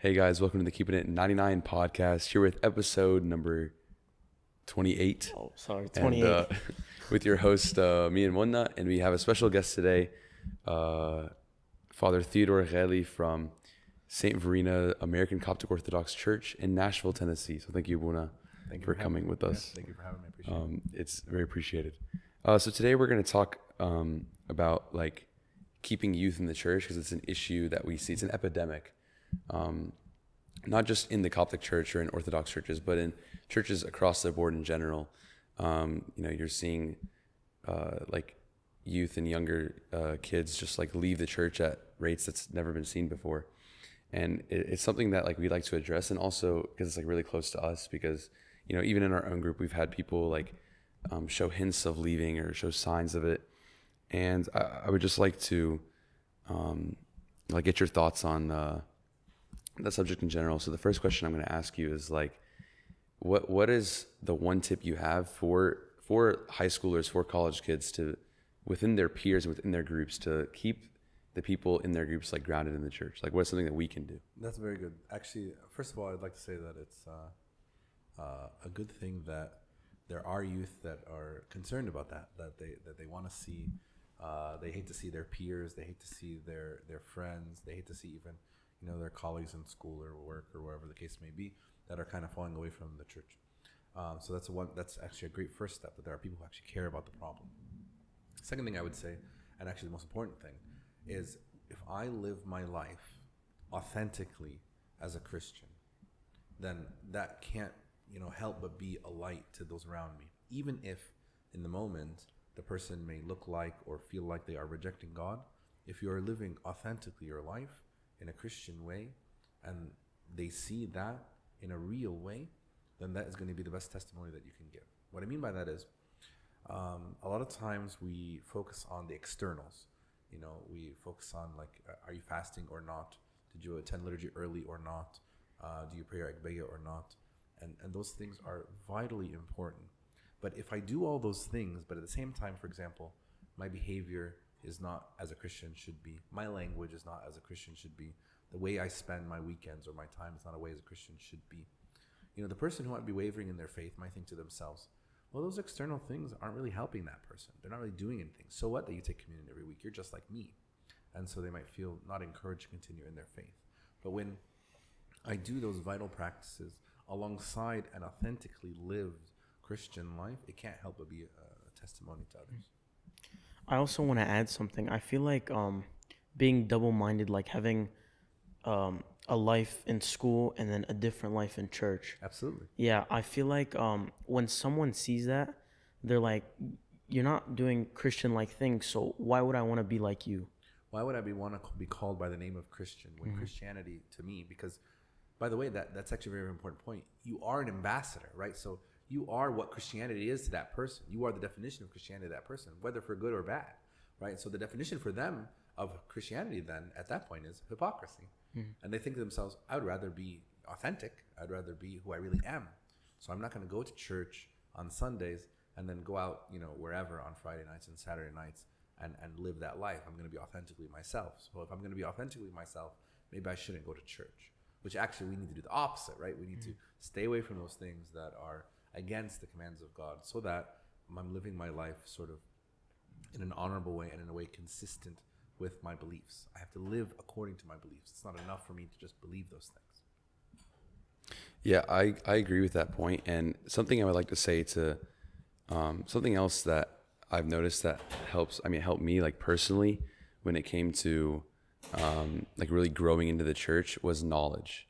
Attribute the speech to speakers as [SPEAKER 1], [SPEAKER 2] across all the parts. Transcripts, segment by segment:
[SPEAKER 1] Hey guys, welcome to the Keeping It 99 podcast. Here with episode number 28.
[SPEAKER 2] Oh, sorry,
[SPEAKER 1] And,
[SPEAKER 2] 28.
[SPEAKER 1] uh, with your host, uh, me and Munna. And we have a special guest today, uh, Father Theodore Ghaly from St. Verena American Coptic Orthodox Church in Nashville, Tennessee. So thank you, Buna,
[SPEAKER 3] Thank you
[SPEAKER 1] for coming with us.
[SPEAKER 3] thank you for having me. Appreciate it.
[SPEAKER 1] Um, it's very appreciated. Uh, so today we're going to talk um, about like keeping youth in the church because it's an issue that we see. It's an epidemic, um, not just in the Coptic Church or in Orthodox churches, but in churches across the board in general. Um, you know, you're seeing uh, like youth and younger uh, kids just like leave the church at rates that's never been seen before, and it, it's something that like we like to address, and also because it's like really close to us. Because you know, even in our own group, we've had people like um, show hints of leaving or show signs of it, and I, I would just like to um, like get your thoughts on uh, that subject in general. So the first question I'm going to ask you is like, what what is the one tip you have for for high schoolers, for college kids to within their peers, and within their groups, to keep the people in their groups like grounded in the church? Like, what's something that we can do?
[SPEAKER 3] That's very good. Actually, first of all, I'd like to say that it's uh, uh, a good thing that there are youth that are concerned about that. That they that they want to see. Uh, they hate to see their peers. They hate to see their their friends. They hate to see even you know their colleagues in school or work or wherever the case may be that are kind of falling away from the church. Um, so that's one. That's actually a great first step. That there are people who actually care about the problem. Second thing I would say, and actually the most important thing, is if I live my life authentically as a Christian, then that can't, you know, help but be a light to those around me. Even if in the moment the person may look like or feel like they are rejecting God, if you are living authentically your life in a Christian way and they see that in a real way, then that is going to be the best testimony that you can give. What I mean by that is, um, a lot of times we focus on the externals. You know, we focus on like, uh, are you fasting or not? Did you attend liturgy early or not? Uh, do you pray your Agbeya or not? And and those things are vitally important. But if I do all those things, but at the same time, for example, my behavior is not as a Christian should be, my language is not as a Christian should be, the way I spend my weekends or my time is not a way as a Christian should be. You know, the person who might be wavering in their faith might think to themselves, well, those external things aren't really helping that person. They're not really doing anything. So what that you take communion every week? You're just like me. And so they might feel not encouraged to continue in their faith. But when I do those vital practices alongside an authentically lived Christian life, it can't help but be a, a testimony to others.
[SPEAKER 2] I also want to add something. I feel like um, being double minded, like having um, a life in school and then a different life in church.
[SPEAKER 3] Absolutely.
[SPEAKER 2] Yeah, I feel like um, when someone sees that, they're like, you're not doing Christian like things, so why would I want to be like you?
[SPEAKER 3] Why would I be want to be called by the name of Christian when Christianity to me? Because, by the way, that that's actually a very important point. You are an ambassador, right? So you are what Christianity is to that person. You are the definition of Christianity to that person, whether for good or bad, right? So the definition for them of Christianity then at that point is hypocrisy, hmm. and they think to themselves, "I would rather be authentic. I'd rather be who I really am. So I'm not going to go to church on Sundays and then go out, you know, wherever on Friday nights and Saturday nights." and, and live that life. I'm going to be authentically myself. So if I'm going to be authentically myself, maybe I shouldn't go to church. Which actually we need to do the opposite, right? We need hmm. to stay away from those things that are against the commands of God, so that I'm living my life sort of in an honorable way and in a way consistent with my beliefs. I have to live according to my beliefs. It's not enough for me to just believe those things.
[SPEAKER 1] Yeah, I, I agree with that point. And something I would like to say to um, something else that I've noticed that helps, I mean, helped me like personally when it came to um, like really growing into the church was knowledge.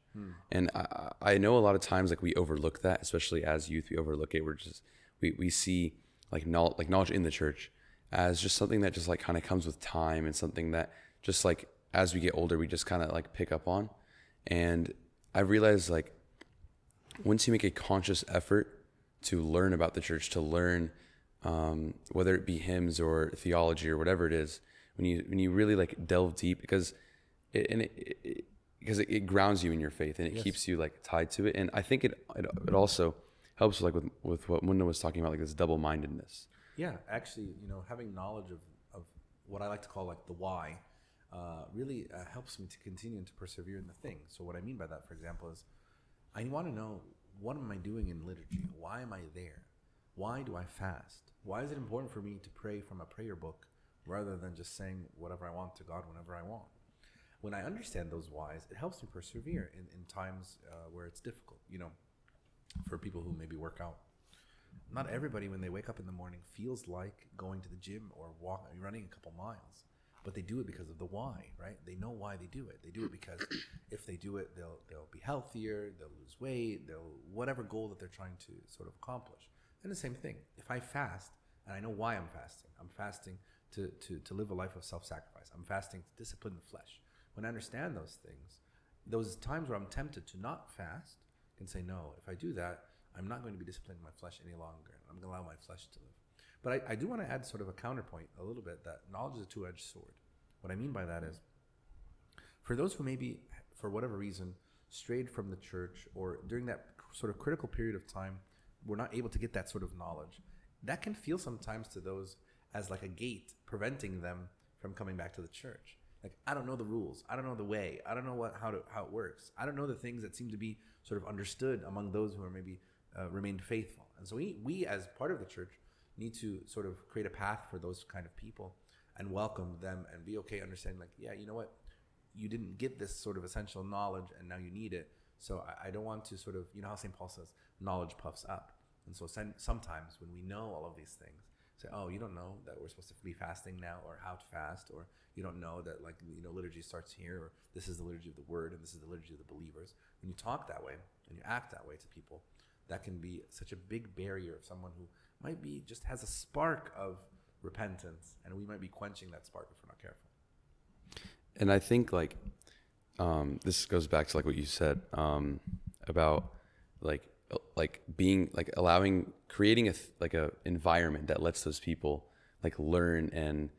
[SPEAKER 1] And I, I know a lot of times like we overlook that, especially as youth, we overlook it. We're just, we, we see like knowledge, like knowledge in the church as just something that just like kind of comes with time and something that just like as we get older, we just kind of like pick up on. And I realized like once you make a conscious effort to learn about the church, to learn um, whether it be hymns or theology or whatever it is, when you when you really like delve deep, because it, and it, it because it, it grounds you in your faith and it keeps you like tied to it, and I think it it, it also helps like with with what Munda was talking about, like this double mindedness.
[SPEAKER 3] Yeah, actually, you know, having knowledge of, of what I like to call like the why uh, really uh, helps me to continue and to persevere in the thing. So what I mean by that, for example, is I want to know what am I doing in liturgy? Why am I there? Why do I fast? Why is it important for me to pray from a prayer book rather than just saying whatever I want to God whenever I want? When I understand those whys, it helps me persevere in, in times uh, where it's difficult. You know, for people who maybe work out. Not everybody, when they wake up in the morning, feels like going to the gym or walk, running a couple miles, but they do it because of the why, right? They know why they do it. They do it because if they do it, they'll they'll be healthier, they'll lose weight, they'll whatever goal that they're trying to sort of accomplish. And the same thing, if I fast and I know why I'm fasting, I'm fasting to to to live a life of self-sacrifice. I'm fasting to discipline the flesh. When I understand those things, those times where I'm tempted to not fast can say, no, if I do that, I'm not going to be disciplining my flesh any longer. I'm going to allow my flesh to live. But I, I do want to add sort of a counterpoint a little bit that knowledge is a two edged sword. What I mean by that is, for those who maybe, for whatever reason, strayed from the church or during that sort of critical period of time, were not able to get that sort of knowledge, that can feel sometimes to those as like a gate preventing them from coming back to the church. Like I don't know the rules. I don't know the way. I don't know what how to how it works. I don't know the things that seem to be sort of understood among those who are maybe uh, remained faithful. And so we we as part of the church need to sort of create a path for those kind of people and welcome them and be okay understanding like yeah you know what you didn't get this sort of essential knowledge and now you need it so I, I don't want to sort of you know how St. Paul says knowledge puffs up and so sometimes when we know all of these things say, oh, you don't know that we're supposed to be fasting now, or how to fast, or you don't know that like you know liturgy starts here, or this is the liturgy of the word, and this is the liturgy of the believers. When you talk that way and you act that way to people, that can be such a big barrier of someone who might be just has a spark of repentance, and we might be quenching that spark if we're not careful.
[SPEAKER 1] And I think like um, this goes back to like what you said um, about like like being like allowing creating a like a environment that lets those people like learn and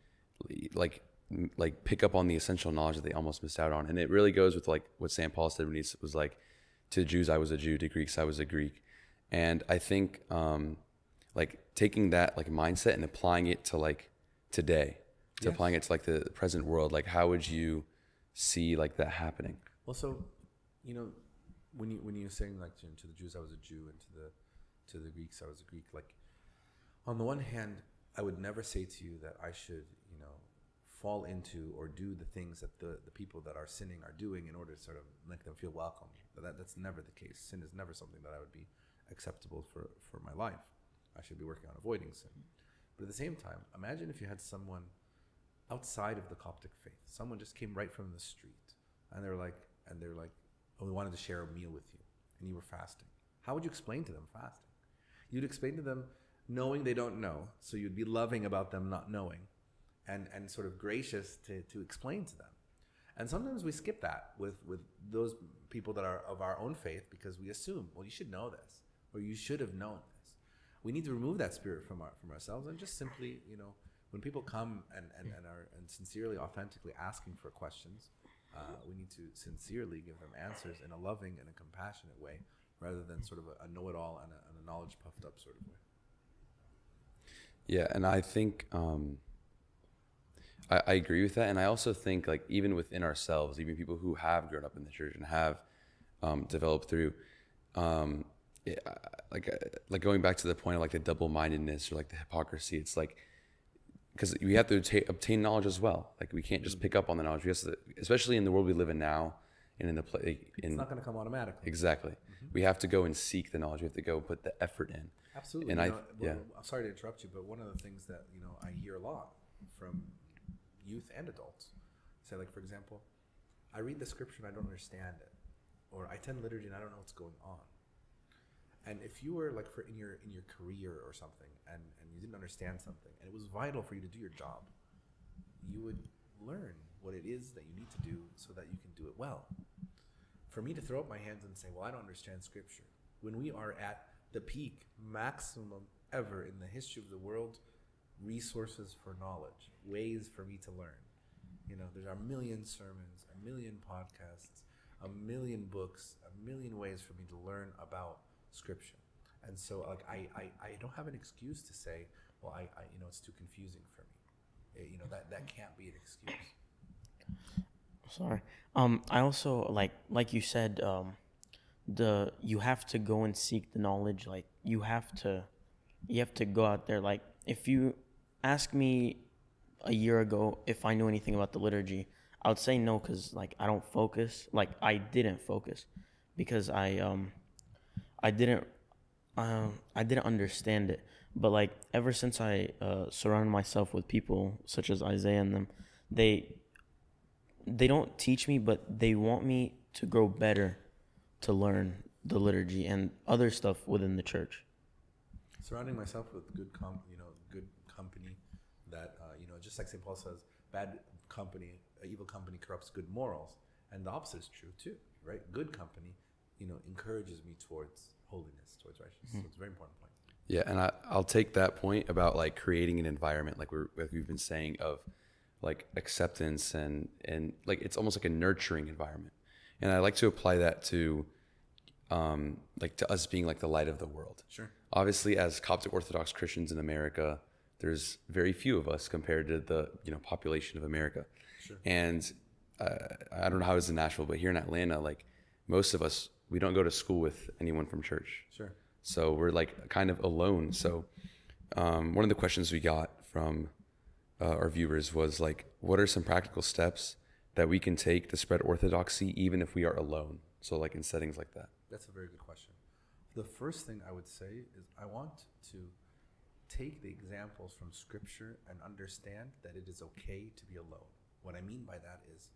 [SPEAKER 1] like like pick up on the essential knowledge that they almost missed out on. And it really goes with like what st paul said when he was like to jews i was a jew to greeks i was a greek. And i think um like taking that like mindset and applying it to like today to yes. applying it to like the present world like how would you see like that happening?
[SPEAKER 3] Well so you know when you when you're saying like to, to the Jews I was a Jew and to the to the Greeks I was a Greek, like on the one hand, I would never say to you that I should, you know, fall into or do the things that the, the people that are sinning are doing in order to sort of make them feel welcome. That that's never the case. Sin is never something that I would be acceptable for, for my life. I should be working on avoiding sin. But at the same time, imagine if you had someone outside of the Coptic faith. Someone just came right from the street and they're like and they're like and we wanted to share a meal with you, and you were fasting. How would you explain to them fasting? You'd explain to them knowing they don't know, so you'd be loving about them not knowing, and and sort of gracious to to explain to them. And sometimes we skip that with with those people that are of our own faith because we assume, well, you should know this, or you should have known this. We need to remove that spirit from our from ourselves and just simply, you know, when people come and, and, and are and sincerely, authentically asking for questions, uh, we need to sincerely give them answers in a loving and a compassionate way rather than sort of a, a know-it-all and a, and a, knowledge puffed up sort of way.
[SPEAKER 1] Yeah and i think um, I, I, agree with that and i also think like even within ourselves even people who have grown up in the church and have um, developed through um, it, like uh, like going back to the point of like the double-mindedness or like the hypocrisy it's like because we have to obtain knowledge as well. Like we can't just pick up on the knowledge. We have to, especially in the world we live in now, and in the play.
[SPEAKER 3] It's not going to come automatically.
[SPEAKER 1] Exactly. Mm-hmm. We have to go and seek the knowledge. We have to go put the effort in.
[SPEAKER 3] Absolutely. And you I, know, yeah. I'm sorry to interrupt you, but one of the things that you know I hear a lot from youth and adults say, like for example, I read the scripture and I don't understand it, or I attend liturgy and I don't know what's going on. And if you were like for in your in your career or something, and and you didn't understand something, and it was vital for you to do your job, you would learn what it is that you need to do so that you can do it well. For me to throw up my hands and say, "Well, I don't understand Scripture," when we are at the peak, maximum ever in the history of the world, resources for knowledge, ways for me to learn. You know, there are a million sermons, a million podcasts, a million books, a million ways for me to learn about scripture. And so like I, I, I don't have an excuse to say, well, I, I you know, it's too confusing for me. It, you know, that, that can't be an excuse.
[SPEAKER 2] Sorry. Um, I also like like you said, um, the you have to go and seek the knowledge. Like you have to, you have to go out there. Like if you ask me a year ago if I knew anything about the liturgy, I would say no because like I don't focus. Like I didn't focus because I um I didn't um I didn't understand it. But like ever since I uh, surrounded myself with people such as Isaiah and them, they they don't teach me, but they want me to grow better, to learn the liturgy and other stuff within the church.
[SPEAKER 3] Surrounding myself with good com, you know, good company that uh, you know, just like St. Paul says, bad company, evil company corrupts good morals, and the opposite is true too, right? Good company, you know, encourages me towards holiness, towards righteousness. So it's a very important point.
[SPEAKER 1] Yeah, and I, I'll take that point about like creating an environment, like we're like we've been saying, of like acceptance and and like it's almost like a nurturing environment, and I like to apply that to, um, like to us being like the light of the world.
[SPEAKER 3] Sure.
[SPEAKER 1] Obviously, as Coptic Orthodox Christians in America, there's very few of us compared to the you know population of America,
[SPEAKER 3] Sure.
[SPEAKER 1] and uh, I don't know how it is in Nashville, but here in Atlanta, like most of us, we don't go to school with anyone from church.
[SPEAKER 3] Sure.
[SPEAKER 1] So we're like kind of alone. So um, one of the questions we got from uh, our viewers was like, what are some practical steps that we can take to spread orthodoxy even if we are alone? So like in settings like that.
[SPEAKER 3] That's a very good question. The first thing I would say is I want to take the examples from scripture and understand that it is okay to be alone. What I mean by that is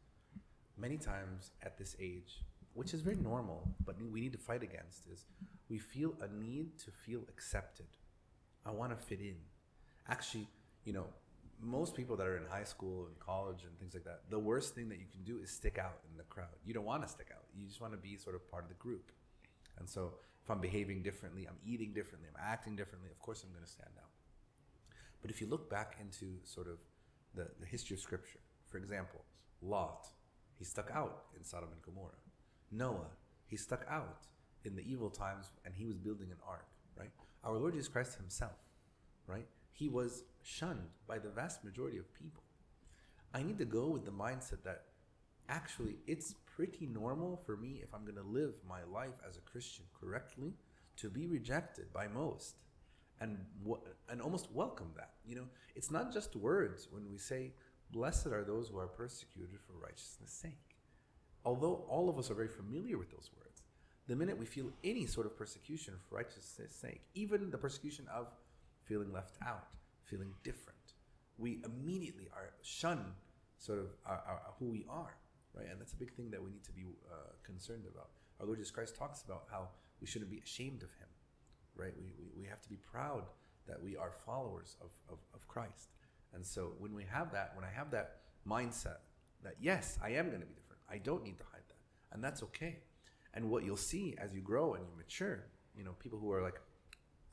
[SPEAKER 3] many times at this age, which is very normal, but we need to fight against is we feel a need to feel accepted. I want to fit in. Actually, you know, most people that are in high school and college and things like that, the worst thing that you can do is stick out in the crowd. You don't want to stick out. You just want to be sort of part of the group. And so if I'm behaving differently, I'm eating differently, I'm acting differently, of course I'm going to stand out. But if you look back into sort of the, the history of Scripture, for example, Lot, he stuck out in Sodom and Gomorrah. Noah, he stuck out in the evil times and he was building an ark, right? Our Lord Jesus Christ himself, right? He was shunned by the vast majority of people. I need to go with the mindset that actually it's pretty normal for me if I'm going to live my life as a Christian correctly to be rejected by most and and almost welcome that. You know, it's not just words when we say blessed are those who are persecuted for righteousness' sake. Although all of us are very familiar with those words, the minute we feel any sort of persecution for righteousness' sake, even the persecution of feeling left out, feeling different, we immediately are shunned sort of our, our, who we are, right? And that's a big thing that we need to be uh, concerned about. Our Lord Jesus Christ talks about how we shouldn't be ashamed of Him, right? We, we, we have to be proud that we are followers of, of, of Christ. And so when we have that, when I have that mindset that yes, I am going to be different, I don't need to hide that, and that's okay. And what you'll see as you grow and you mature, you know, people who are like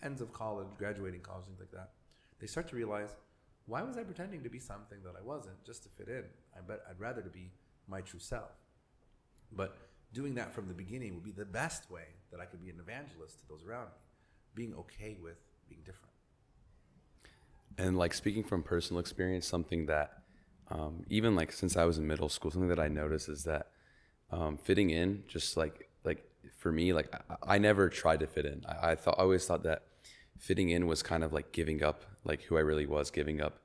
[SPEAKER 3] ends of college, graduating college, things like that, they start to realize, why was I pretending to be something that I wasn't just to fit in? I bet I'd rather to be my true self. But doing that from the beginning would be the best way that I could be an evangelist to those around me, being okay with being different.
[SPEAKER 1] And like speaking from personal experience, something that um, even like since I was in middle school, something that I noticed is that um, fitting in, just like like for me, like I, I never tried to fit in. I, I thought I always thought that fitting in was kind of like giving up like who I really was, giving up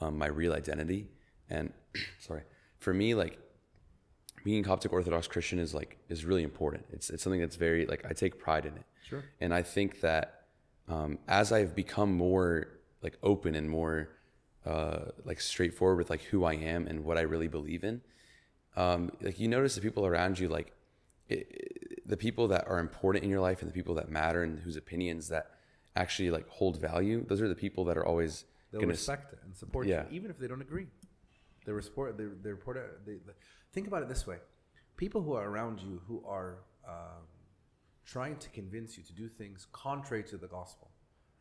[SPEAKER 1] um, my real identity. And sorry, for me, like being Coptic Orthodox Christian is like is really important. It's it's something that's very like I take pride in it.
[SPEAKER 3] Sure.
[SPEAKER 1] And I think that um, as I've become more like open and more uh, like straightforward with like who I am and what I really believe in, um, like you notice the people around you, like it, it- the people that are important in your life and the people that matter and whose opinions that actually like hold value. Those are the people that are always
[SPEAKER 3] They'll
[SPEAKER 1] gonna
[SPEAKER 3] respect it and support
[SPEAKER 1] Yeah.
[SPEAKER 3] you, even if they don't agree. They respect. They they report. They, they, think about it this way: people who are around you who are um, trying to convince you to do things contrary to the gospel,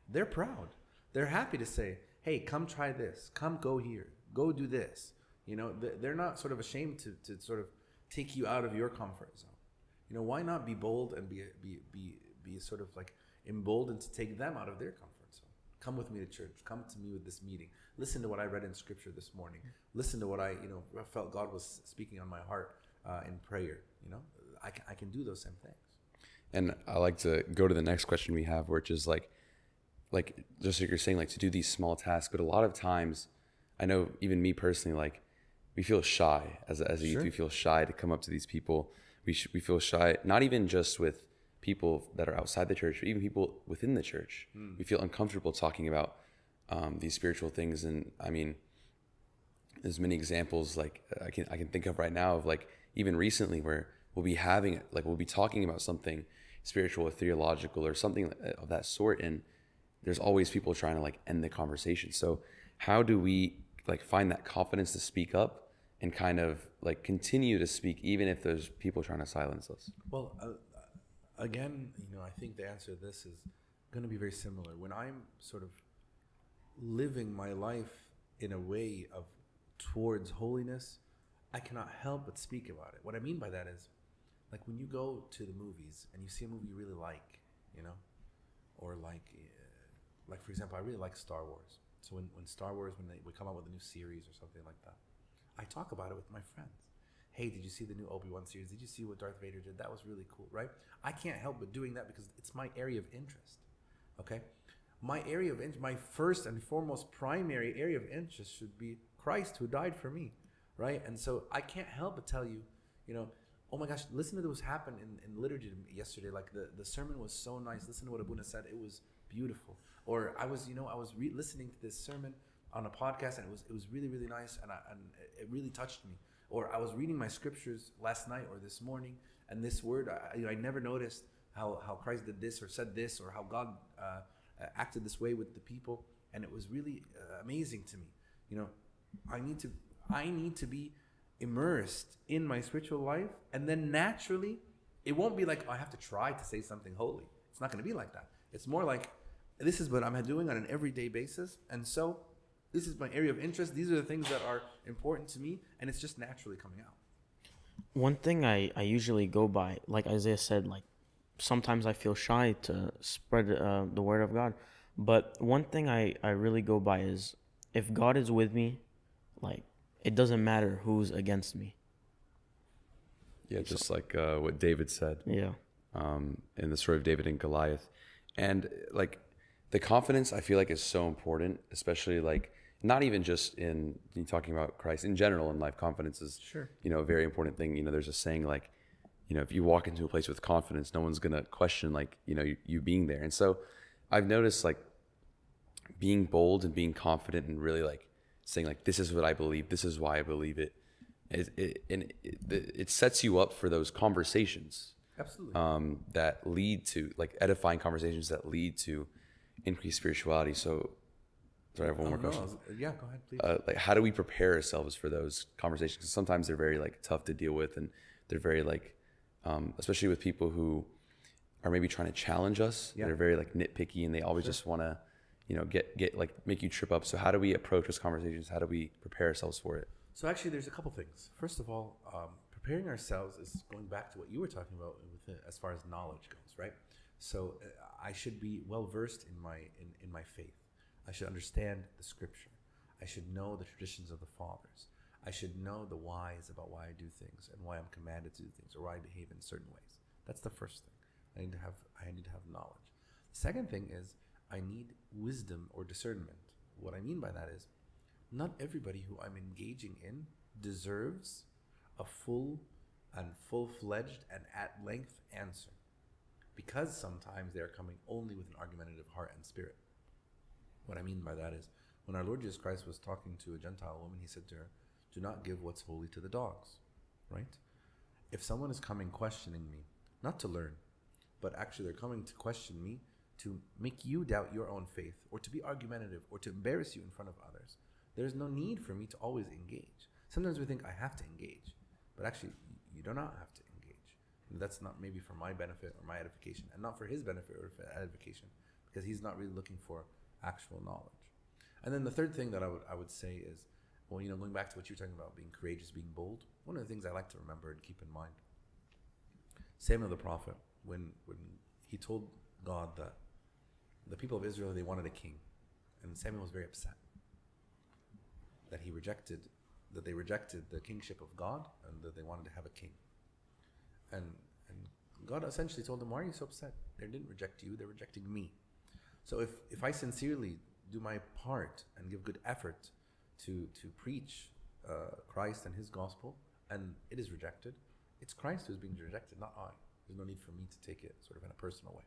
[SPEAKER 3] they're proud. They're happy to say, "Hey, come try this. Come go here. Go do this." You know, they- they're not sort of ashamed to, to sort of take you out of your comfort zone. You know, why not be bold and be be be be sort of like emboldened to take them out of their comfort zone? Come with me to church. Come to me with this meeting. Listen to what I read in scripture this morning. Listen to what I, you know, felt God was speaking on my heart uh, in prayer. You know, I can, I can do those same things.
[SPEAKER 1] And I like to go to the next question we have, which is like, like just like you're saying, like to do these small tasks. But a lot of times, I know even me personally, like we feel shy as a, as a youth. We feel shy to come up to these people. We sh- we feel shy, not even just with people that are outside the church, but even people within the church. We feel uncomfortable talking about um, these spiritual things. And I mean, there's many examples like I can I can think of right now of like even recently where we'll be having like we'll be talking about something spiritual or theological or something of that sort, and there's always people trying to like end the conversation. So how do we like find that confidence to speak up and kind of like continue to speak even if there's people trying to silence us?
[SPEAKER 3] Well, uh, again, you know, I think the answer to this is going to be very similar. When I'm sort of living my life in a way of towards holiness, I cannot help but speak about it. What I mean by that is, like when you go to the movies and you see a movie you really like, you know, or like, uh, like for example, I really like Star Wars. So when, when Star Wars when they would come out with a new series or something like that, I talk about it with my friends. Hey, did you see the new Obi Wan series? Did you see what Darth Vader did? That was really cool, right? I can't help but doing that because it's my area of interest. Okay, my area of interest, my first and foremost primary area of interest should be Christ who died for me, right? And so I can't help but tell you, you know, oh my gosh, listen to what happened in, in liturgy yesterday. Like the, the sermon was so nice. Listen to what Abuna said. It was beautiful. Or I was, you know, I was re- listening to this sermon on a podcast and it was it was really really nice and I, and it really touched me. Or I was reading my scriptures last night or this morning and this word I, you know, I never noticed how how Christ did this or said this or how God uh, acted this way with the people and it was really uh, amazing to me. You know, I need to I need to be immersed in my spiritual life and then naturally it won't be like oh, I have to try to say something holy. It's not going to be like that. It's more like this is what I'm doing on an everyday basis and so this is my area of interest. These are the things that are important to me and it's just naturally coming out.
[SPEAKER 2] One thing I, I usually go by, like Isaiah said, like sometimes I feel shy to spread uh, the word of God. But one thing I, I really go by is if God is with me, like it doesn't matter who's against me.
[SPEAKER 1] Yeah, just like uh, what David said.
[SPEAKER 2] Yeah.
[SPEAKER 1] um, in the story of David and Goliath. And like the confidence, I feel like is so important, especially like not even just in you talking about Christ in general in life. Confidence is
[SPEAKER 3] Sure.
[SPEAKER 1] you know a very important thing. You know, there's a saying like, you know, if you walk into a place with confidence, no one's gonna question like you know you, you being there. And so I've noticed like being bold and being confident and really like saying like this is what I believe, this is why I believe it. It, it, and it, it sets you up for those conversations
[SPEAKER 3] Absolutely.
[SPEAKER 1] um, that lead to like edifying conversations that lead to increased spirituality. So, sorry, I have one more
[SPEAKER 3] Oh, No,
[SPEAKER 1] question.
[SPEAKER 3] Was- yeah, go ahead, please.
[SPEAKER 1] Uh, like, how do we prepare ourselves for those conversations? Because sometimes they're very like tough to deal with, and they're very like, um, especially with people who are maybe trying to challenge us.
[SPEAKER 3] Yeah.
[SPEAKER 1] They're very like nitpicky, and they always just want to, you know, get get like make you trip up. So, how do we approach those conversations? How do we prepare ourselves for it?
[SPEAKER 3] So actually, there's a couple things. First of all, um, preparing ourselves is going back to what you were talking about with it, as far as knowledge goes, right? So uh, I should be well versed in my in, in my faith. I should understand the scripture. I should know the traditions of the fathers. I should know the whys about why I do things and why I'm commanded to do things or why I behave in certain ways. That's the first thing. I need to have I need to have knowledge. The second thing is I need wisdom or discernment. What I mean by that is not everybody who I'm engaging in deserves a full and full fledged and at length answer. Because sometimes they are coming only with an argumentative heart and spirit. What I mean by that is when our Lord Jesus Christ was talking to a Gentile woman, he said to her, Do not give what's holy to the dogs. Right? If someone is coming questioning me, not to learn, but actually they're coming to question me to make you doubt your own faith or to be argumentative or to embarrass you in front of others, there's no need for me to always engage. Sometimes we think I have to engage, but actually you do not have to engage. And that's not maybe for my benefit or my edification, and not for his benefit or for edification, because he's not really looking for actual knowledge. And then the third thing that I would I would say is, well, you know, going back to what you're talking about, being courageous, being bold. One of the things I like to remember and keep in mind, Samuel the prophet, when when he told God that the people of Israel they wanted a king, and Samuel was very upset that he rejected, that they rejected the kingship of God and that they wanted to have a king. And, and God essentially told them, Why are you so upset? They didn't reject you, they're rejecting me. So if, if I sincerely do my part and give good effort to, to preach uh, Christ and his gospel, and it is rejected, it's Christ who's being rejected, not I. There's no need for me to take it sort of in a personal way.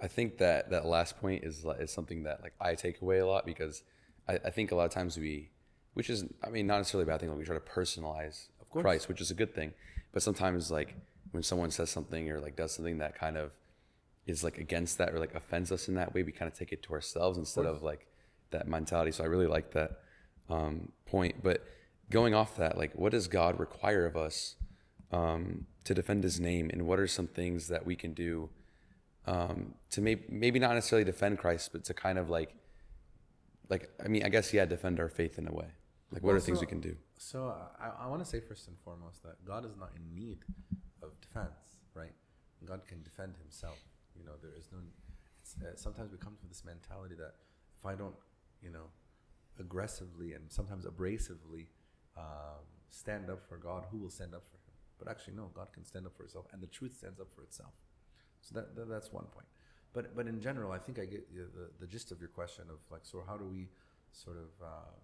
[SPEAKER 1] I think that that last point is is something that like I take away a lot because I, I think a lot of times we, which is I mean not necessarily a bad thing, like we try to personalize
[SPEAKER 3] course.
[SPEAKER 1] Christ, which is a good thing, but sometimes like when someone says something or like does something that kind of is like against that or like offends us in that way, we kind of take it to ourselves instead of, like that mentality. So I really like that um, point. But going off that, like, what does God require of us um, to defend His name, and what are some things that we can do um, to maybe maybe not necessarily defend Christ, but to kind of like, like I mean, I guess yeah, defend our faith in a way. Like, what
[SPEAKER 3] Well,
[SPEAKER 1] are things we can do?
[SPEAKER 3] So I, I want to say first and foremost that God is not in need of defense, right? God can defend Himself. You know, there is no. It's, uh, sometimes we come to this mentality that if I don't, you know, aggressively and sometimes abrasively um, stand up for God, who will stand up for Him? But actually, no. God can stand up for Himself, and the truth stands up for itself. So that, that that's one point. But but in general, I think I get the, the, gist of your question of like, so how do we sort of um,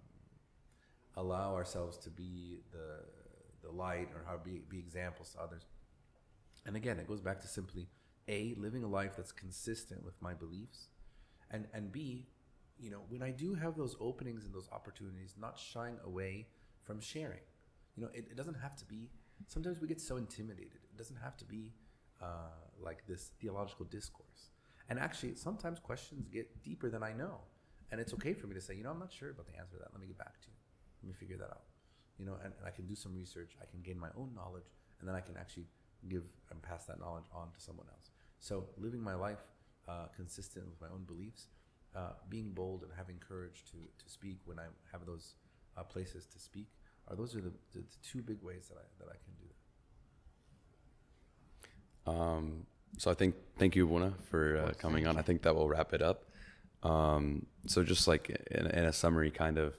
[SPEAKER 3] allow ourselves to be the the light or how be be examples to others. And again, it goes back to simply a living a life that's consistent with my beliefs, and and b, you know, when I do have those openings and those opportunities, not shying away from sharing. You know, it, it doesn't have to be. Sometimes we get so intimidated. It doesn't have to be uh, like this theological discourse. And actually, sometimes questions get deeper than I know, and it's okay for me to say, you know, I'm not sure about the answer to that. Let me get back to you. Let me figure that out. You know, and, and I can do some research. I can gain my own knowledge, and then I can actually give and pass that knowledge on to someone else. So living my life uh, consistent with my own beliefs, uh, being bold and having courage to, to speak when I have those uh, places to speak, are those are the, the, the two big ways that I that I can do that.
[SPEAKER 1] Um, so I think thank you, Wuna, for uh, coming on. I think that will wrap it up. Um, so just like in, in a summary, kind of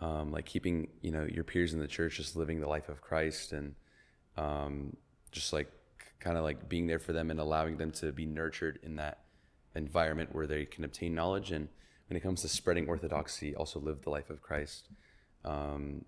[SPEAKER 1] um, like keeping you know your peers in the church, just living the life of Christ, and um, just like kind of like being there for them and allowing them to be nurtured in that environment where they can obtain knowledge. And when it comes to spreading orthodoxy, also live the life of Christ. Um,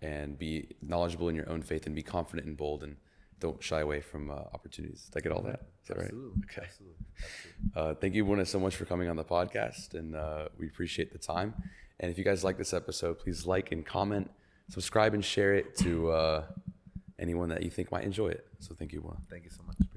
[SPEAKER 1] and be knowledgeable in your own faith and be confident and bold and don't shy away from uh, opportunities. Did I get all that? Is that right?
[SPEAKER 3] Absolutely.
[SPEAKER 1] Okay.
[SPEAKER 3] Absolutely. Absolutely.
[SPEAKER 1] Uh, thank you, Wuna, so much for coming on the podcast, and uh, we appreciate the time. And if you guys like this episode, please like and comment, subscribe, and share it to uh, anyone that you think might enjoy it. So thank you, Wuna.
[SPEAKER 3] Thank you so much.